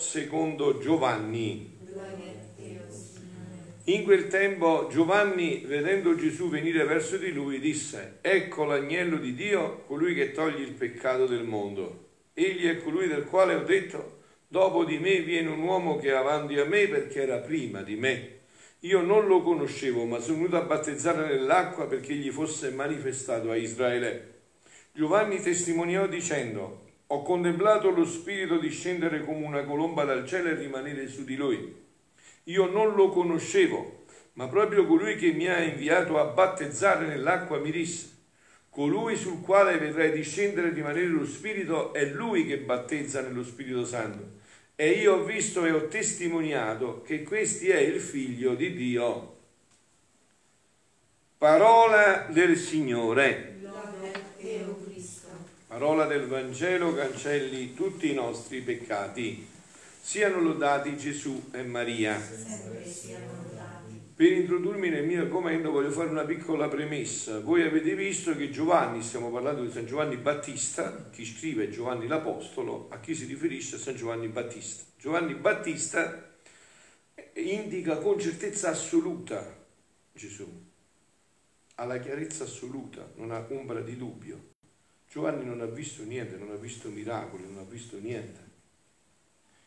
secondo Giovanni. In quel tempo Giovanni, vedendo Gesù venire verso di lui, disse, ecco l'agnello di Dio, colui che toglie il peccato del mondo. Egli è colui del quale ho detto, dopo di me viene un uomo che è avanti a me perché era prima di me. Io non lo conoscevo, ma sono venuto a battezzare nell'acqua perché gli fosse manifestato a Israele. Giovanni testimoniò dicendo, ho contemplato lo Spirito discendere come una colomba dal cielo e rimanere su di lui. Io non lo conoscevo, ma proprio colui che mi ha inviato a battezzare nell'acqua mi disse, colui sul quale vedrai discendere e rimanere lo Spirito è lui che battezza nello Spirito Santo. E io ho visto e ho testimoniato che questi è il figlio di Dio. Parola del Signore. Parola del Vangelo cancelli tutti i nostri peccati. Siano lodati Gesù e Maria. Per introdurmi nel mio argomento voglio fare una piccola premessa. Voi avete visto che Giovanni, stiamo parlando di San Giovanni Battista, chi scrive Giovanni l'Apostolo, a chi si riferisce a San Giovanni Battista. Giovanni Battista indica con certezza assoluta Gesù, ha la chiarezza assoluta, non ha ombra di dubbio. Giovanni non ha visto niente, non ha visto miracoli, non ha visto niente.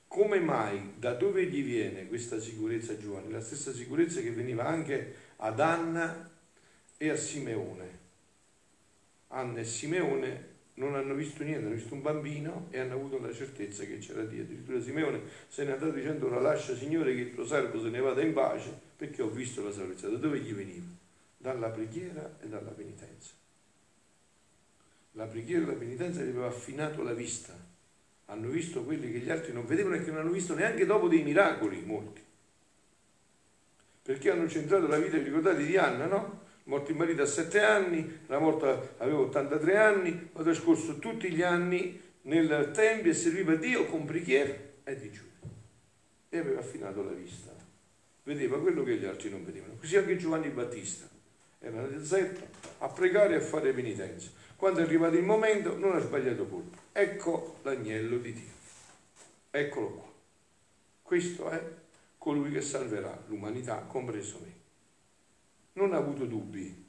Come mai, da dove gli viene questa sicurezza a Giovanni? La stessa sicurezza che veniva anche ad Anna e a Simeone. Anna e Simeone non hanno visto niente, hanno visto un bambino e hanno avuto la certezza che c'era Dio. Addirittura Simeone se n'è andato dicendo ora lascia Signore che il tuo servo se ne vada in pace perché ho visto la salvezza. Da dove gli veniva? Dalla preghiera e dalla penitenza. La preghiera e la penitenza gli aveva affinato la vista. Hanno visto quelli che gli altri non vedevano e che non hanno visto neanche dopo dei miracoli, molti. Perché hanno centrato la vita, vi ricordate di Anna, no? Morto il marito a sette anni, la morta aveva 83 anni, ha trascorso tutti gli anni nel Tempio e serviva Dio con preghiera e digiuno. E aveva affinato la vista. Vedeva quello che gli altri non vedevano. Così anche Giovanni Battista era nel deserto a pregare e a fare penitenza. Quando è arrivato il momento non ha sbagliato colpo. Ecco l'agnello di Dio. Eccolo qua. Questo è colui che salverà l'umanità, compreso me. Non ha avuto dubbi.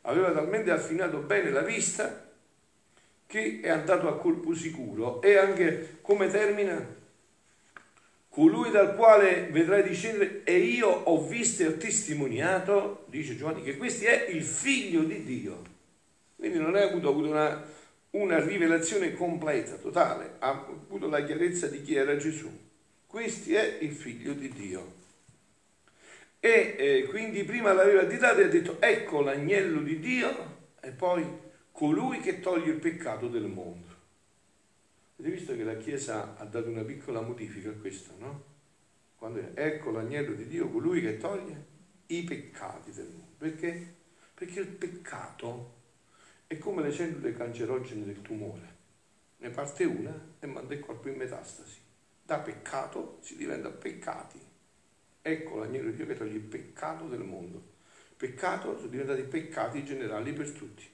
Aveva talmente affinato bene la vista che è andato a colpo sicuro. E anche come termina? Colui dal quale vedrai discendere e io ho visto e ho testimoniato, dice Giovanni, che questo è il figlio di Dio. Quindi non ha avuto, avuto una, una rivelazione completa, totale, ha avuto la chiarezza di chi era Gesù. Questo è il figlio di Dio. E eh, quindi prima l'aveva additato e ha detto ecco l'agnello di Dio e poi colui che toglie il peccato del mondo. Avete visto che la Chiesa ha dato una piccola modifica a questo, no? Quando è, ecco l'agnello di Dio, colui che toglie i peccati del mondo. Perché? Perché il peccato è come le cellule cancerogene del tumore. Ne parte una e manda il corpo in metastasi. Da peccato si diventa peccati. Ecco l'agnello di Dio che toglie il peccato del mondo. Peccato sono diventati peccati generali per tutti.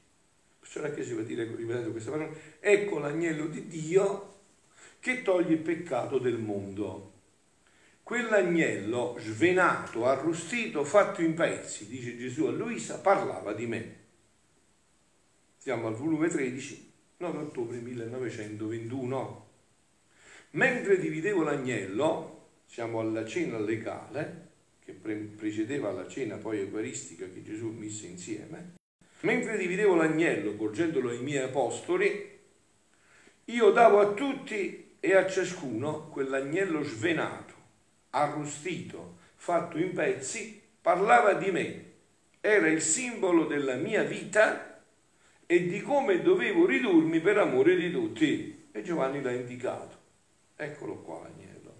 Perciò la Chiesa va a dire, ripetendo questa parola, ecco l'agnello di Dio che toglie il peccato del mondo. Quell'agnello svenato, arrostito, fatto in pezzi, dice Gesù a Luisa, parlava di me. Siamo al volume 13, 9 ottobre 1921. Mentre dividevo l'agnello, siamo alla cena legale, che precedeva la cena poi eucaristica che Gesù mise insieme, mentre dividevo l'agnello porgendolo ai miei apostoli, io davo a tutti e a ciascuno quell'agnello svenato, arrostito, fatto in pezzi, parlava di me, era il simbolo della mia vita e di come dovevo ridurmi per amore di tutti. E Giovanni l'ha indicato. Eccolo qua l'agnello.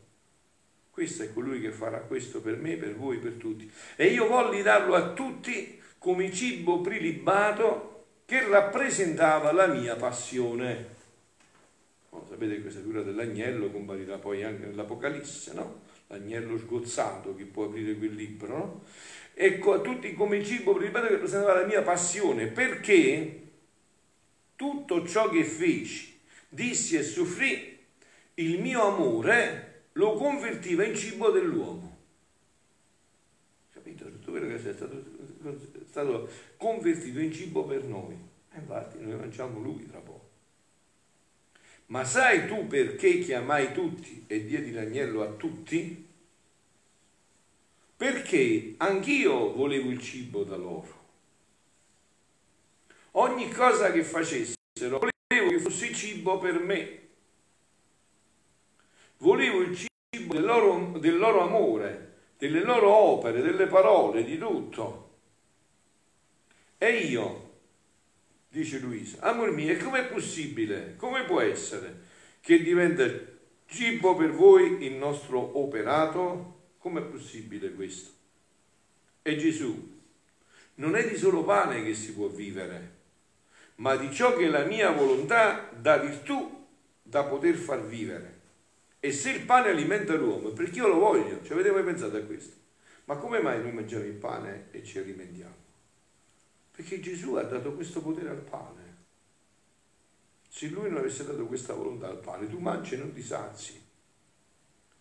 Questo è colui che farà questo per me, per voi, per tutti. E io volli darlo a tutti come cibo prilibato che rappresentava la mia passione. Oh, sapete questa figura dell'agnello comparirà poi anche nell'Apocalisse, no? L'agnello sgozzato che può aprire quel libro, no? Ecco, a tutti come cibo prilibato che rappresentava la mia passione, perché tutto ciò che feci, dissi e soffrì, il mio amore lo convertiva in cibo dell'uomo. Capito? Tutto quello che è stato, è stato convertito in cibo per noi. E infatti noi mangiamo lui tra poco. Ma sai tu perché chiamai tutti e diedi l'agnello a tutti? Perché anch'io volevo il cibo da loro. Ogni cosa che facessero, volevo che fosse cibo per me. Volevo il cibo del loro, del loro amore, delle loro opere, delle parole, di tutto. E io dice Luisa, amor mio, e com'è possibile, come può essere che diventa cibo per voi il nostro operato? Com'è possibile questo? E Gesù, non è di solo pane che si può vivere, ma di ciò che la mia volontà dà virtù da poter far vivere. E se il pane alimenta l'uomo, perché io lo voglio, ci avete mai pensato a questo? Ma come mai noi mangiamo il pane e ci alimentiamo? Perché Gesù ha dato questo potere al pane. Se lui non avesse dato questa volontà al pane, tu mangi e non ti sazi,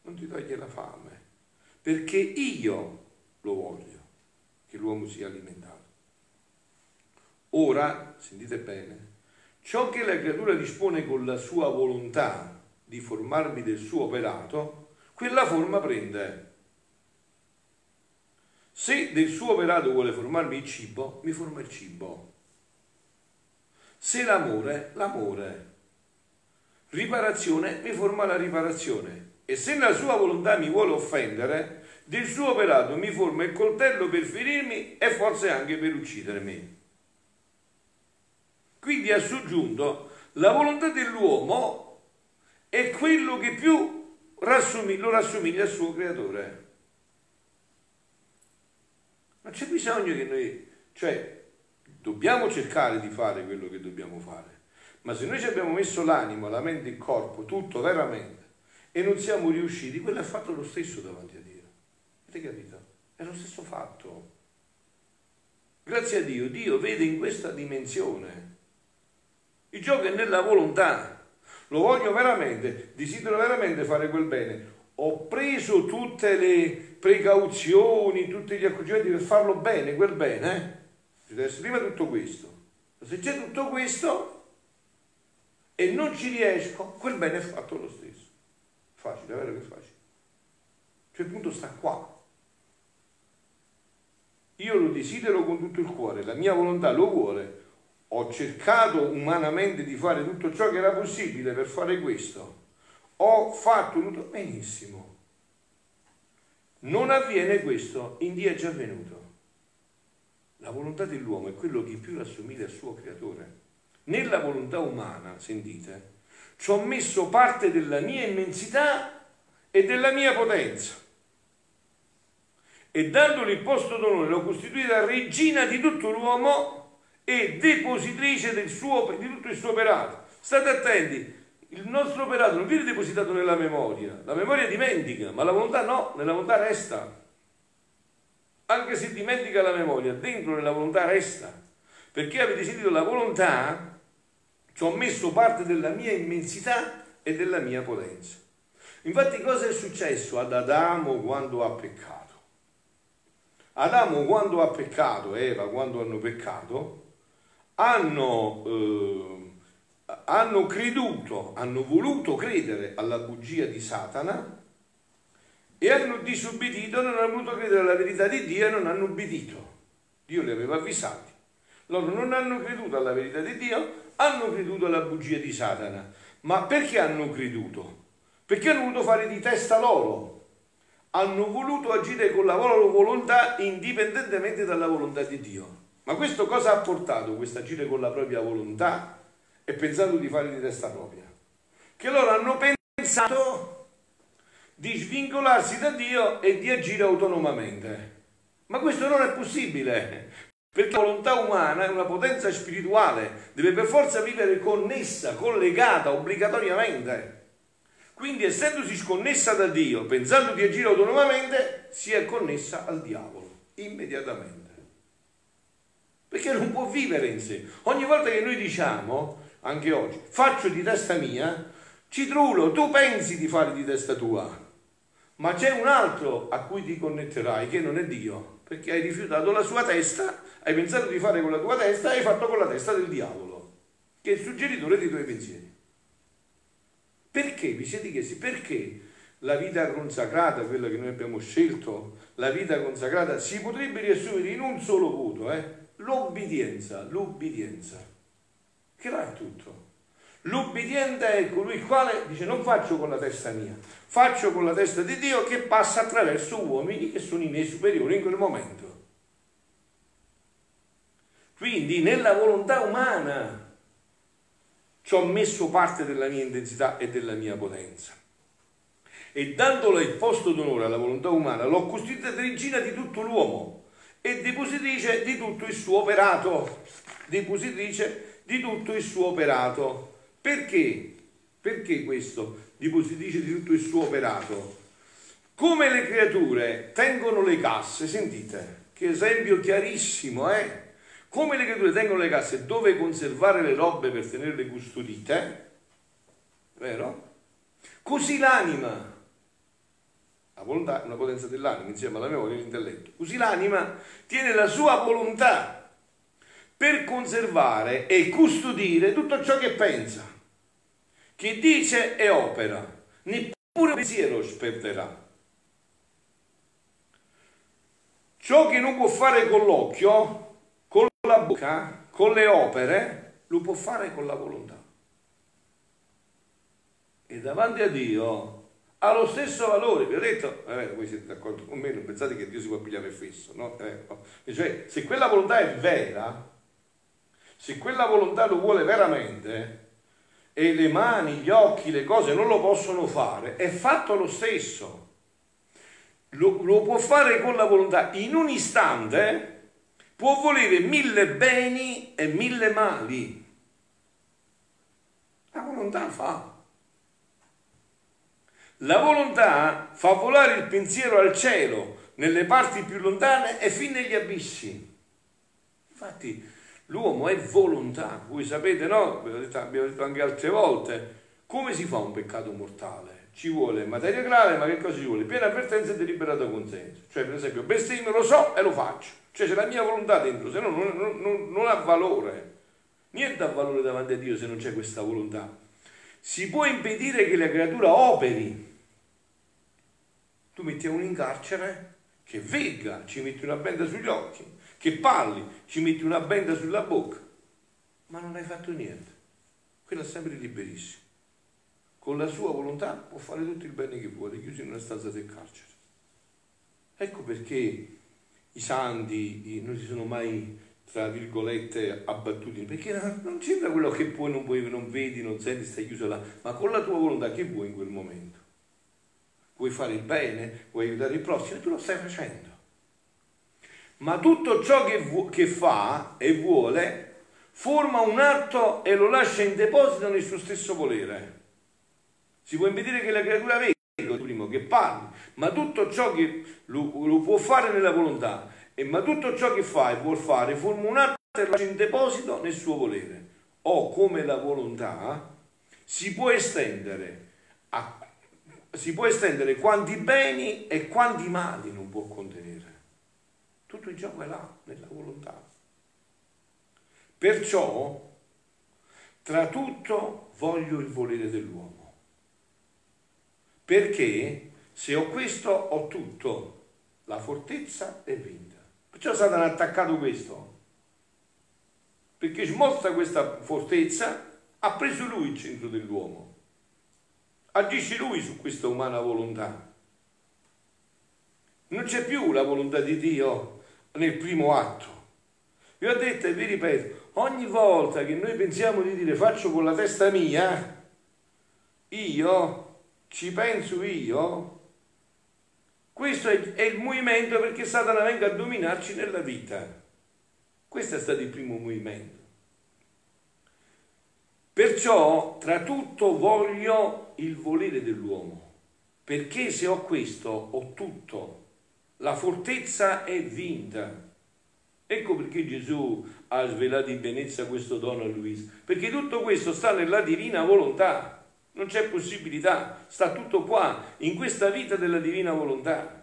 non ti toglie la fame, perché io lo voglio, che l'uomo sia alimentato. Ora, sentite bene, ciò che la creatura dispone con la sua volontà di formarmi del suo operato, quella forma prende. Se del suo operato vuole formarmi il cibo, mi forma il cibo. Se l'amore, l'amore. Riparazione, mi forma la riparazione. E se la sua volontà mi vuole offendere, del suo operato mi forma il coltello per ferirmi e forse anche per uccidermi. Quindi ha soggiunto la volontà dell'uomo è quello che più lo rassomiglia al suo creatore. Ma c'è bisogno che noi, cioè, dobbiamo cercare di fare quello che dobbiamo fare. Ma se noi ci abbiamo messo l'animo, la mente, il corpo, tutto veramente, e non siamo riusciti, quello ha fatto lo stesso davanti a Dio. Avete capito? È lo stesso fatto. Grazie a Dio, Dio vede in questa dimensione. Il gioco è nella volontà. Lo voglio veramente, desidero veramente fare quel bene. Ho preso tutte le precauzioni, tutti gli accorgimenti per farlo bene, quel bene, eh? ci deve essere prima tutto questo. Se c'è tutto questo e non ci riesco, quel bene è fatto lo stesso. Facile, è vero che è facile? Cioè il punto sta qua. Io lo desidero con tutto il cuore, la mia volontà lo vuole. Ho cercato umanamente di fare tutto ciò che era possibile per fare questo. Ho fatto tutto benissimo non avviene questo, in Dio è già avvenuto. La volontà dell'uomo è quello che più assomiglia al suo creatore. Nella volontà umana, sentite, ci ho messo parte della mia immensità e della mia potenza. E dandole il posto d'onore l'ho costituita regina di tutto l'uomo e depositrice suo, di tutto il suo operato. State attenti, il nostro operato non viene depositato nella memoria, la memoria dimentica, ma la volontà no, nella volontà resta. Anche se dimentica la memoria, dentro nella volontà resta. Perché avete sentito la volontà, ci ho messo parte della mia immensità e della mia potenza. Infatti cosa è successo ad Adamo quando ha peccato? Adamo quando ha peccato, Eva quando hanno peccato, hanno... Eh, hanno creduto, hanno voluto credere alla bugia di Satana e hanno disubbidito, non hanno voluto credere alla verità di Dio e non hanno ubbidito. Dio li aveva avvisati. Loro non hanno creduto alla verità di Dio, hanno creduto alla bugia di Satana. Ma perché hanno creduto? Perché hanno voluto fare di testa loro. Hanno voluto agire con la loro volontà indipendentemente dalla volontà di Dio. Ma questo cosa ha portato, questo agire con la propria volontà? e pensando di fare di testa propria. Che loro hanno pensato di svincolarsi da Dio e di agire autonomamente. Ma questo non è possibile, perché la volontà umana è una potenza spirituale, deve per forza vivere connessa, collegata, obbligatoriamente. Quindi essendosi sconnessa da Dio, pensando di agire autonomamente, si è connessa al diavolo, immediatamente. Perché non può vivere in sé. Ogni volta che noi diciamo anche oggi, faccio di testa mia, Citrulo, tu pensi di fare di testa tua, Ma c'è un altro a cui ti connetterai che non è Dio, perché hai rifiutato la sua testa, hai pensato di fare con la tua testa e hai fatto con la testa del diavolo, che è il suggeritore dei tuoi pensieri. Perché? Vi siete chiesti perché la vita consacrata, quella che noi abbiamo scelto, la vita consacrata, si potrebbe riassumere in un solo voto, eh? L'obbedienza, l'obbedienza, che là è tutto. L'obbediente è colui il quale dice non faccio con la testa mia, faccio con la testa di Dio che passa attraverso uomini che sono i miei superiori in quel momento. Quindi nella volontà umana ci ho messo parte della mia intensità e della mia potenza. E dandole il posto d'onore alla volontà umana, l'ho costituita regina di tutto l'uomo e depositrice di tutto il suo operato. Depositrice di tutto il suo operato. Perché? Perché questo? Depositrice di tutto il suo operato. Come le creature tengono le casse, sentite, che esempio chiarissimo, eh? Come le creature tengono le casse dove conservare le robe per tenerle custodite, vero? Così l'anima, la volontà è una potenza dell'anima insieme alla memoria e all'intelletto, così l'anima tiene la sua volontà per conservare e custodire tutto ciò che pensa, che dice e opera, neppure pensiero sperderà. Ciò che non può fare con l'occhio, la bocca, con le opere, lo può fare con la volontà. E davanti a Dio ha lo stesso valore. Vi ho detto, eh, voi siete d'accordo con me, non pensate che Dio si può pigliare fesso, no? Eh, no. Cioè, se quella volontà è vera, se quella volontà lo vuole veramente, e le mani, gli occhi, le cose non lo possono fare, è fatto lo stesso. Lo, lo può fare con la volontà in un istante può volere mille beni e mille mali. La volontà fa. La volontà fa volare il pensiero al cielo, nelle parti più lontane e fin negli abissi. Infatti l'uomo è volontà, voi sapete, no? Abbiamo detto anche altre volte, come si fa un peccato mortale? Ci vuole materia grave, ma che cosa ci vuole? Piena avvertenza e deliberato consenso. Cioè, per esempio, bestemmio lo so e lo faccio. Cioè c'è la mia volontà dentro, se no non, non, non, non ha valore. Niente ha valore davanti a Dio se non c'è questa volontà. Si può impedire che la creatura operi. Tu metti uno in carcere che vegga, ci metti una benda sugli occhi, che parli, ci metti una benda sulla bocca, ma non hai fatto niente. Quello è sempre liberissimo. Con la sua volontà può fare tutto il bene che vuole, chiuso in una stanza del carcere. Ecco perché i santi non si sono mai, tra virgolette, abbattuti, perché non sembra quello che puoi, non puoi, non vedi, non senti, stai chiuso là, ma con la tua volontà che vuoi in quel momento? Vuoi fare il bene, vuoi aiutare il prossimo, tu lo stai facendo. Ma tutto ciò che, vu- che fa e vuole forma un atto e lo lascia in deposito nel suo stesso volere. Si può impedire che la creatura veda primo che parli, ma tutto ciò che lo, lo, può fare nella volontà, e ma tutto ciò che fa e vuol fare forma un atto e lascia in deposito nel suo volere. O come la volontà si può estendere, a, si può estendere quanti beni e quanti mali non può contenere. Tutto il gioco è là, nella volontà. Perciò, tra tutto, voglio il volere dell'uomo perché se ho questo ho tutto, la fortezza è vinta. Perciò Satana ha attaccato questo, perché smorza questa fortezza, ha preso lui il centro dell'uomo, agisce lui su questa umana volontà. Non c'è più la volontà di Dio nel primo atto. Vi ho detto e vi ripeto, ogni volta che noi pensiamo di dire faccio con la testa mia, io ci penso io, questo è, il movimento perché Satana venga a dominarci nella vita. Questo è stato il primo movimento. Perciò tra tutto voglio il volere dell'uomo, perché se ho questo ho tutto, la fortezza è vinta. Ecco perché Gesù ha svelato in benezza questo dono a Luisa, perché tutto questo sta nella divina volontà. Non c'è possibilità, sta tutto qua, in questa vita della divina volontà.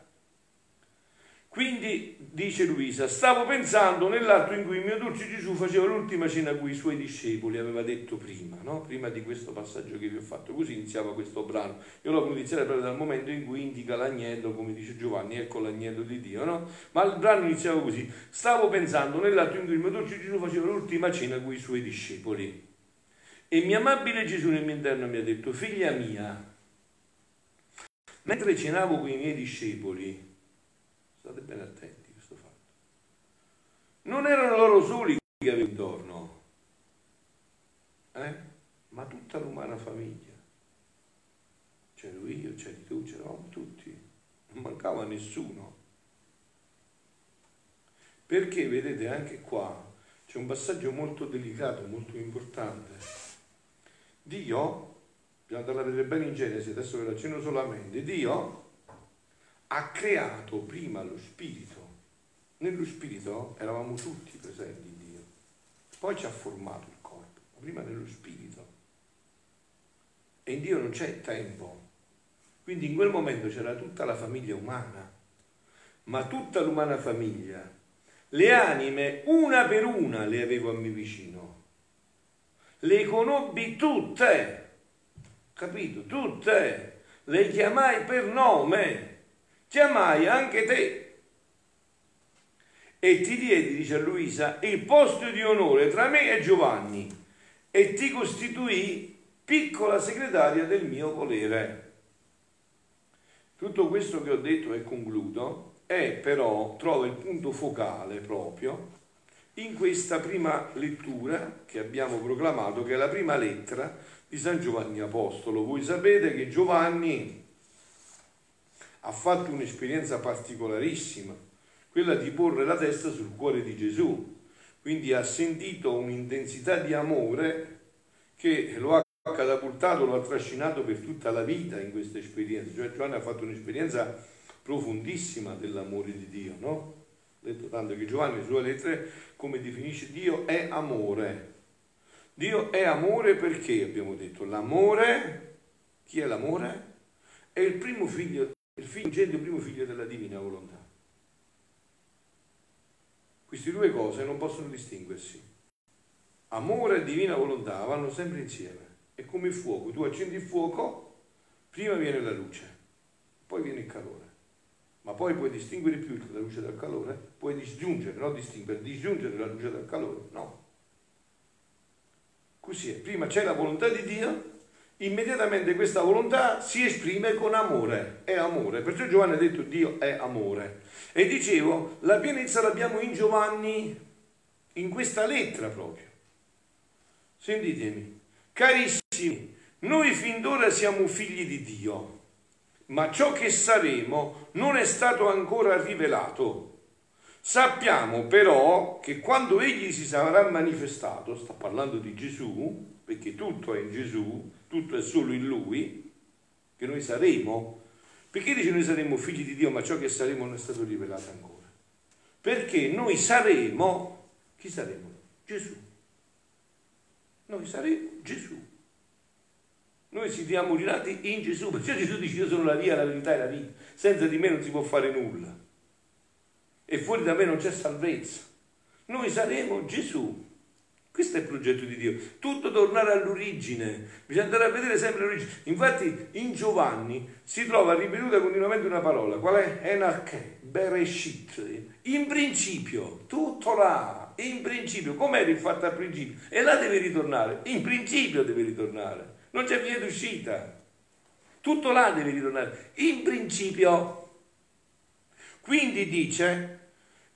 Quindi, dice Luisa, stavo pensando nell'atto in cui il mio dolce Gesù faceva l'ultima cena con i suoi discepoli, aveva detto prima, no? prima di questo passaggio che vi ho fatto. Così iniziava questo brano. Io l'ho voluto iniziare proprio dal momento in cui indica l'agnello, come dice Giovanni, ecco l'agnello di Dio. No? Ma il brano iniziava così. Stavo pensando nell'atto in cui il mio dolce Gesù faceva l'ultima cena con i suoi discepoli. E mio amabile Gesù nel mio interno mi ha detto, figlia mia, mentre cenavo con i miei discepoli, State bene attenti a questo fatto. Non erano loro soli che avevo intorno, eh? ma tutta l'umana famiglia. C'ero io, c'eri tu, c'eravamo tutti, non mancava nessuno. Perché vedete anche qua c'è un passaggio molto delicato, molto importante. Dio, bisogna andare a vedere bene in Genesi, adesso ve lo accenno solamente, Dio ha creato prima lo spirito. Nello spirito eravamo tutti presenti in Dio. Poi ci ha formato il corpo, ma prima nello spirito. E in Dio non c'è tempo. Quindi in quel momento c'era tutta la famiglia umana, ma tutta l'umana famiglia, le anime una per una le avevo a me vicino. Le conobbi tutte, capito? Tutte. Le chiamai per nome chiamai anche te e ti diedi, dice a Luisa, il posto di onore tra me e Giovanni e ti costituì piccola segretaria del mio volere. Tutto questo che ho detto e concludo è però, trova il punto focale proprio in questa prima lettura che abbiamo proclamato, che è la prima lettera di San Giovanni Apostolo. Voi sapete che Giovanni ha fatto un'esperienza particolarissima, quella di porre la testa sul cuore di Gesù. Quindi ha sentito un'intensità di amore che lo ha catapultato, lo ha trascinato per tutta la vita in questa esperienza. Cioè Giovanni ha fatto un'esperienza profondissima dell'amore di Dio, no? Detto tanto che Giovanni nelle sue lettere come definisce Dio è amore. Dio è amore perché abbiamo detto l'amore, chi è l'amore? È il primo figlio il figlio il primo figlio della divina volontà. Queste due cose non possono distinguersi. Amore e divina volontà vanno sempre insieme. È come il fuoco, tu accendi il fuoco, prima viene la luce, poi viene il calore. Ma poi puoi distinguere più la luce dal calore? Puoi disgiungere, non distinguere, disgiungere la luce dal calore? No. Così è. Prima c'è la volontà di Dio immediatamente questa volontà si esprime con amore, è amore. Perciò Giovanni ha detto Dio è amore. E dicevo, la pienezza l'abbiamo in Giovanni, in questa lettera proprio. Sentitemi, carissimi, noi fin d'ora siamo figli di Dio, ma ciò che saremo non è stato ancora rivelato. Sappiamo però che quando Egli si sarà manifestato, sta parlando di Gesù, perché tutto è in Gesù, tutto è solo in Lui, che noi saremo. Perché dice noi saremo figli di Dio, ma ciò che saremo non è stato rivelato ancora? Perché noi saremo, chi saremo? Gesù. Noi saremo Gesù. Noi siamo rinati in Gesù, perciò Gesù dice io sono la via, la verità e la vita. Senza di me non si può fare nulla. E fuori da me non c'è salvezza. Noi saremo Gesù. Questo è il progetto di Dio. Tutto tornare all'origine. Bisogna andare a vedere sempre l'origine. Infatti in Giovanni si trova ripetuta continuamente una parola. Qual è? Enarche, Bereshit. In principio, tutto là. In principio. Com'era il fatto al principio? E là deve ritornare. In principio deve ritornare. Non c'è via d'uscita. Tutto là deve ritornare. In principio. Quindi dice...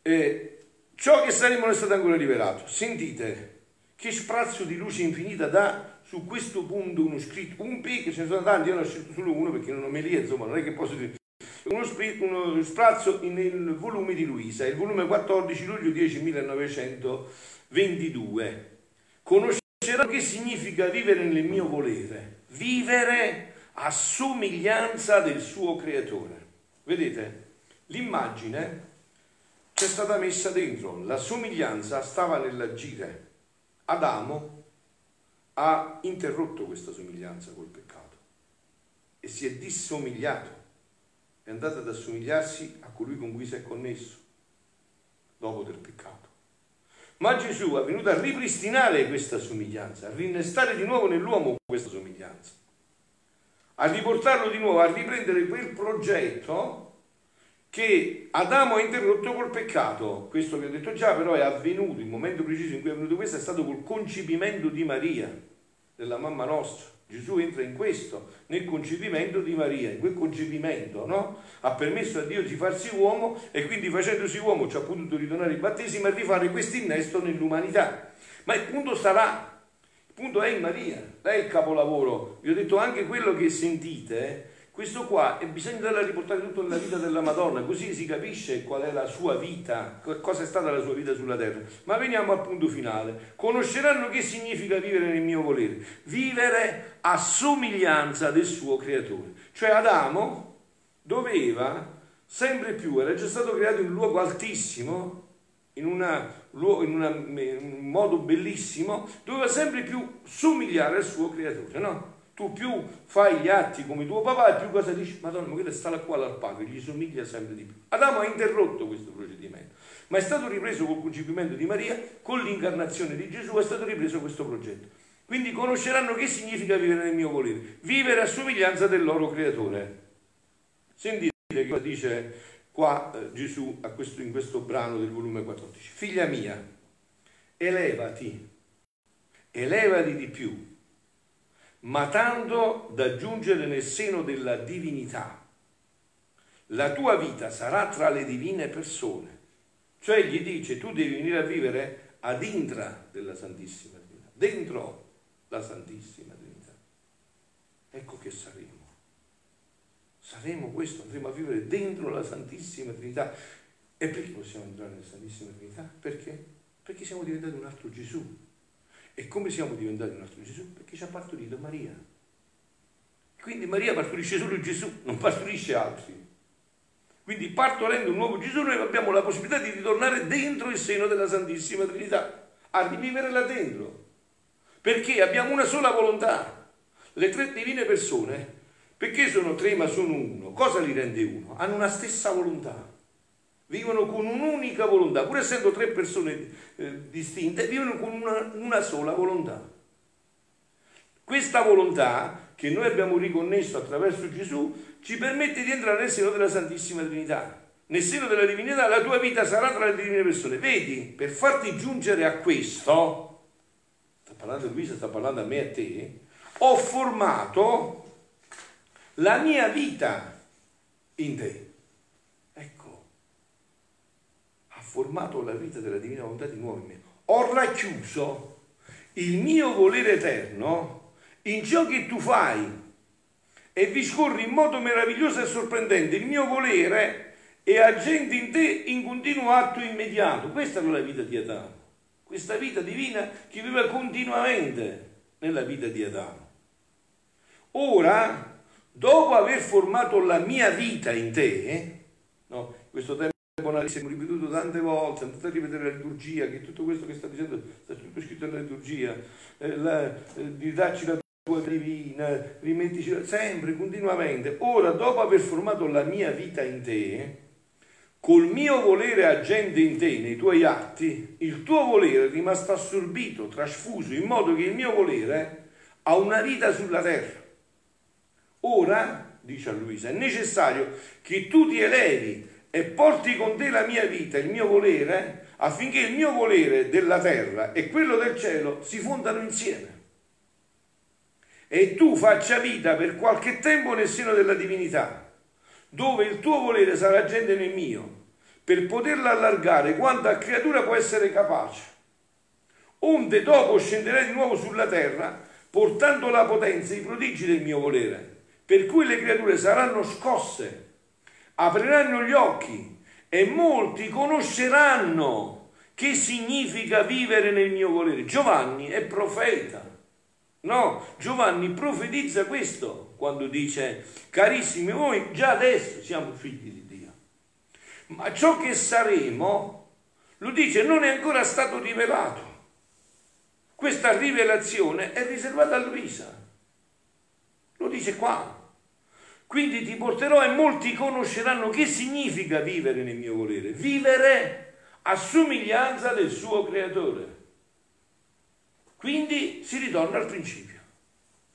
Eh, Ciò che saremo è stato ancora rivelato. Sentite, che sprazzo di luce infinita dà su questo punto uno scritto, un P che ce ne sono tanti, io ne ho scelto solo uno perché non ho me lì, insomma, non è che posso dire. Uno, uno sprazzo nel volume di Luisa, il volume 14 luglio 10 1922. Conosceranno che significa vivere nel mio volere, vivere a somiglianza del suo creatore. Vedete? L'immagine c'è stata messa dentro, la somiglianza stava nell'agire Adamo ha interrotto questa somiglianza col peccato. e si è dissomigliato, è andato ad assomigliarsi a colui con cui si è connesso dopo del peccato. Ma Gesù è venuto a ripristinare questa somiglianza, a rinnestare di nuovo nell'uomo questa somiglianza, a riportarlo di nuovo, a riprendere quel progetto che Adamo ha interrotto col peccato. Questo vi ho detto già, però è avvenuto, il momento preciso in cui è avvenuto questo è stato col concepimento di Maria, della mamma nostra. Gesù entra in questo, nel concepimento di Maria, in quel concepimento, no? Ha permesso a Dio di farsi uomo e quindi facendosi uomo ci ha potuto ritornare il battesimo e rifare questo innesto nell'umanità. Ma il punto sarà, il punto è in Maria, lei è il capolavoro. Vi ho detto anche quello che sentite, eh? Questo qua, bisogna andare a riportare tutto nella vita della Madonna, così si capisce qual è la sua vita, cosa è stata la sua vita sulla terra. Ma veniamo al punto finale. Conosceranno che significa vivere nel mio volere. Vivere a somiglianza del suo creatore. Cioè Adamo doveva sempre più, era già stato creato in un luogo altissimo, in, una, in, una, in un modo bellissimo, doveva sempre più somigliare al suo creatore, no? Tu più fai gli atti come tuo papà e più cosa dici? Madonna, ma quella sta là qua al padre, gli somiglia sempre di più. Adamo ha interrotto questo procedimento, ma è stato ripreso col concepimento di Maria, con l'incarnazione di Gesù è stato ripreso questo progetto. Quindi conosceranno che significa vivere nel mio volere, vivere a somiglianza del loro creatore. Sentite cosa dice qua eh, Gesù questo, in questo brano del volume 14. Figlia mia, elevati, elevati di più ma tanto da giungere nel seno della divinità. La tua vita sarà tra le divine persone. Cioè gli dice tu devi venire a vivere ad intra della Santissima Trinità, dentro la Santissima Trinità. Ecco che saremo. Saremo questo, andremo a vivere dentro la Santissima Trinità. E perché possiamo entrare nella Santissima Trinità? Perché? Perché siamo diventati un altro Gesù. E come siamo diventati un altro Gesù? Perché ci ha partorito Maria. Quindi Maria partorisce solo Gesù, non partorisce altri. Quindi partorendo un nuovo Gesù noi abbiamo la possibilità di ritornare dentro il seno della Santissima Trinità, a rivivere là dentro. Perché abbiamo una sola volontà. Le tre divine persone, perché sono tre ma sono uno? Cosa li rende uno? Hanno una stessa volontà vivono con un'unica volontà, pur essendo tre persone eh, distinte, vivono con una, una sola volontà. Questa volontà che noi abbiamo riconnesso attraverso Gesù ci permette di entrare nel seno della Santissima Trinità. Nel seno della divinità la tua vita sarà tra le divine persone. Vedi, per farti giungere a questo, sta parlando a Luisa, sta parlando a me e a te, ho formato la mia vita in te. Formato la vita della divina volontà di nuovo in me. Ho racchiuso il mio volere eterno in ciò che tu fai e vi scorri in modo meraviglioso e sorprendente il mio volere e agente in te in continuo atto immediato. Questa è la vita di Adamo, questa vita divina che vive continuamente nella vita di Adamo. Ora, dopo aver formato la mia vita in te, no, questo tempo abbiamo ripetuto tante volte, andate a ripetere la liturgia, che tutto questo che sta dicendo sta tutto scritto nella liturgia, eh, la, eh, di darci la tua divina, rimettici sempre, continuamente. Ora, dopo aver formato la mia vita in te, col mio volere agente in te, nei tuoi atti, il tuo volere è rimasto assorbito, trasfuso, in modo che il mio volere ha una vita sulla terra. Ora, dice a Luisa, è necessario che tu ti elevi e porti con te la mia vita, il mio volere, affinché il mio volere della terra e quello del cielo si fondano insieme. E tu faccia vita per qualche tempo nel seno della divinità, dove il tuo volere sarà agente nel mio, per poterla allargare quanta creatura può essere capace. Onde dopo scenderai di nuovo sulla terra, portando la potenza e i prodigi del mio volere, per cui le creature saranno scosse apriranno gli occhi e molti conosceranno che significa vivere nel mio volere. Giovanni è profeta. No, Giovanni profetizza questo quando dice, carissimi, voi già adesso siamo figli di Dio. Ma ciò che saremo, lo dice, non è ancora stato rivelato. Questa rivelazione è riservata a Luisa. Lo dice qua. Quindi ti porterò e molti conosceranno che significa vivere nel mio volere. Vivere a somiglianza del suo creatore. Quindi si ritorna al principio.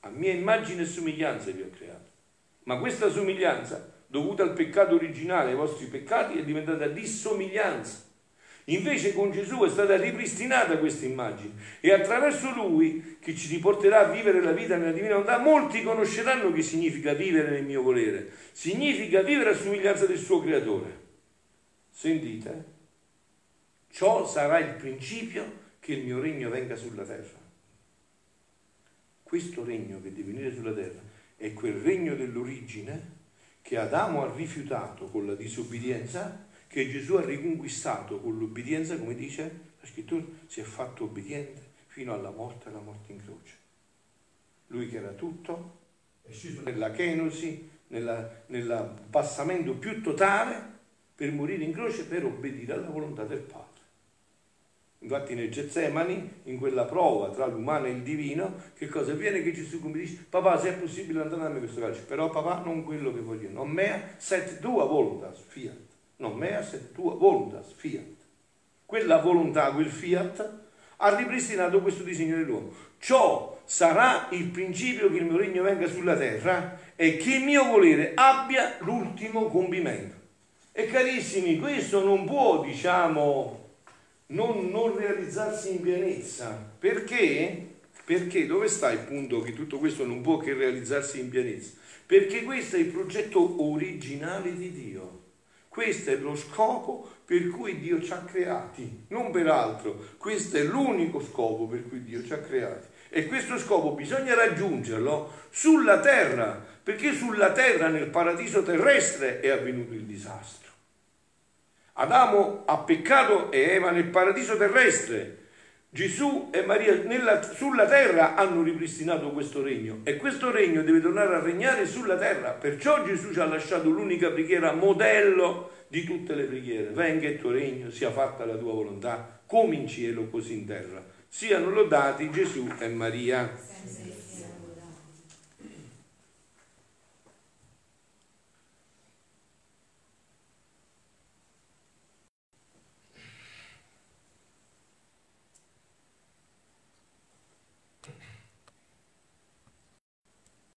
A mia immagine e somiglianza vi ho creato. Ma questa somiglianza, dovuta al peccato originale, ai vostri peccati, è diventata dissomiglianza. Invece con Gesù è stata ripristinata questa immagine e attraverso Lui, che ci riporterà a vivere la vita nella divina volontà, molti conosceranno che significa vivere nel mio volere. Significa vivere a somiglianza del suo creatore. Sentite? Ciò sarà il principio che il mio regno venga sulla terra. Questo regno che deve venire sulla terra è quel regno dell'origine che Adamo ha rifiutato con la disobbedienza che Gesù ha riconquistato con l'obbedienza, come dice la scrittura, si è fatto obbediente fino alla morte, alla morte in croce. Lui che era tutto, è sceso nella chenosi, nell'abbassamento più totale per morire in croce, per obbedire alla volontà del Padre. Infatti nel Getsemani, in quella prova tra l'umano e il divino, che cosa avviene? Che Gesù come dice, papà se è possibile andare a me questo calcio, però papà non quello che voglio, non mea, set tua volontà, fiat non mea sed tua voluntas, fiat. Quella volontà, quel fiat, ha ripristinato questo disegno dell'uomo. Ciò sarà il principio che il mio regno venga sulla terra e che il mio volere abbia l'ultimo compimento. E carissimi, questo non può, diciamo, non, non realizzarsi in pienezza. Perché? Perché dove sta il punto che tutto questo non può che realizzarsi in pienezza? Perché questo è il progetto originale di Dio. Questo è lo scopo per cui Dio ci ha creati, non per altro. Questo è l'unico scopo per cui Dio ci ha creati. E questo scopo bisogna raggiungerlo sulla terra, perché sulla terra, nel paradiso terrestre, è avvenuto il disastro. Adamo ha peccato e Eva nel paradiso terrestre. Gesù e Maria nella, sulla terra hanno ripristinato questo regno e questo regno deve tornare a regnare sulla terra. Perciò Gesù ci ha lasciato l'unica preghiera modello di tutte le preghiere. Venga il tuo regno, sia fatta la tua volontà, come in cielo così in terra. Siano lodati Gesù e Maria.